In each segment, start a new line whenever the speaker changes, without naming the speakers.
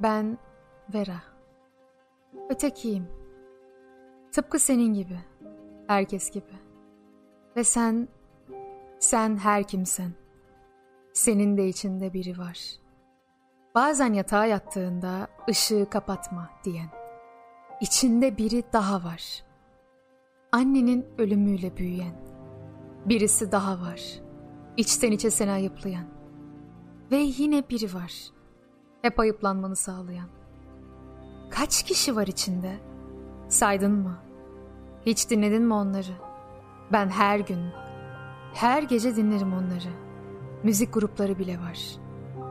Ben Vera. Ötekiyim. Tıpkı senin gibi. Herkes gibi. Ve sen, sen her kimsen. Senin de içinde biri var. Bazen yatağa yattığında ışığı kapatma diyen. İçinde biri daha var. Annenin ölümüyle büyüyen. Birisi daha var. İçten içe seni ayıplayan. Ve yine biri var. Hep ayıplanmanı sağlayan. Kaç kişi var içinde? Saydın mı? Hiç dinledin mi onları? Ben her gün, her gece dinlerim onları. Müzik grupları bile var.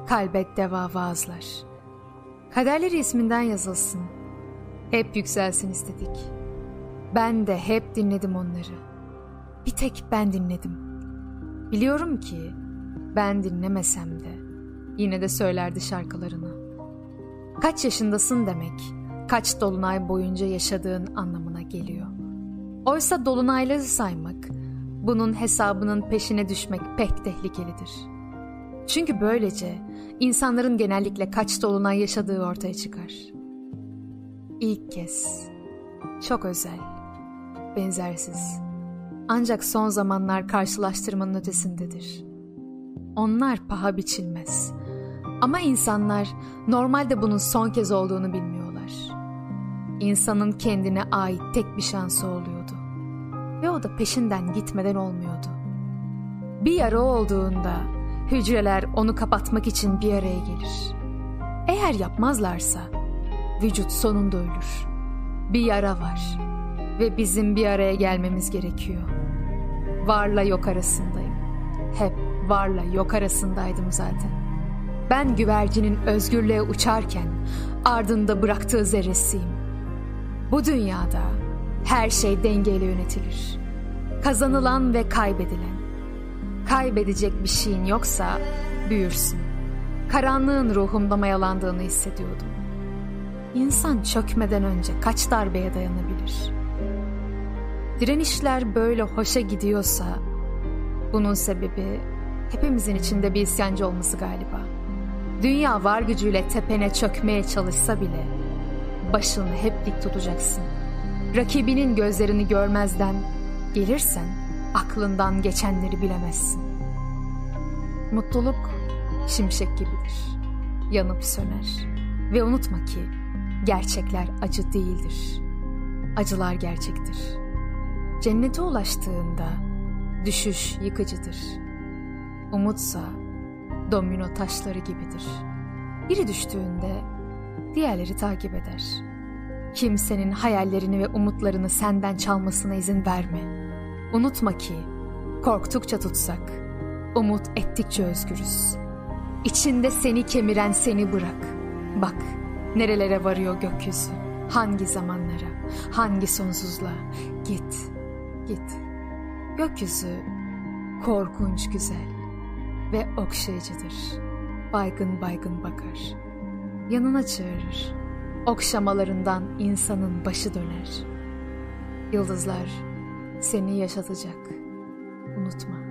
Kalbet deva vaazlar. Kaderleri isminden yazılsın. Hep yükselsin istedik. Ben de hep dinledim onları. Bir tek ben dinledim. Biliyorum ki ben dinlemesem de yine de söylerdi şarkılarını. Kaç yaşındasın demek, kaç dolunay boyunca yaşadığın anlamına geliyor. Oysa dolunayları saymak, bunun hesabının peşine düşmek pek tehlikelidir. Çünkü böylece insanların genellikle kaç dolunay yaşadığı ortaya çıkar. İlk kez, çok özel, benzersiz, ancak son zamanlar karşılaştırmanın ötesindedir. Onlar paha biçilmez. Ama insanlar normalde bunun son kez olduğunu bilmiyorlar. İnsanın kendine ait tek bir şansı oluyordu. Ve o da peşinden gitmeden olmuyordu. Bir yara olduğunda hücreler onu kapatmak için bir araya gelir. Eğer yapmazlarsa vücut sonunda ölür. Bir yara var ve bizim bir araya gelmemiz gerekiyor. Varla yok arasındayım. Hep varla yok arasındaydım zaten. Ben güvercinin özgürlüğe uçarken ardında bıraktığı zerresiyim. Bu dünyada her şey dengeyle yönetilir. Kazanılan ve kaybedilen. Kaybedecek bir şeyin yoksa büyürsün. Karanlığın ruhumda mayalandığını hissediyordum. İnsan çökmeden önce kaç darbeye dayanabilir? Direnişler böyle hoşa gidiyorsa bunun sebebi hepimizin içinde bir isyancı olması galiba. Dünya var gücüyle tepene çökmeye çalışsa bile başını hep dik tutacaksın. Rakibinin gözlerini görmezden gelirsen aklından geçenleri bilemezsin. Mutluluk şimşek gibidir. Yanıp söner. Ve unutma ki gerçekler acı değildir. Acılar gerçektir. Cennete ulaştığında düşüş yıkıcıdır. Umutsa domino taşları gibidir. Biri düştüğünde diğerleri takip eder. Kimsenin hayallerini ve umutlarını senden çalmasına izin verme. Unutma ki korktukça tutsak, umut ettikçe özgürüz. İçinde seni kemiren seni bırak. Bak nerelere varıyor gökyüzü. Hangi zamanlara, hangi sonsuzluğa. Git, git. Gökyüzü korkunç güzel ve okşayıcıdır. Baygın baygın bakar. Yanına çağırır. Okşamalarından insanın başı döner. Yıldızlar seni yaşatacak. Unutma.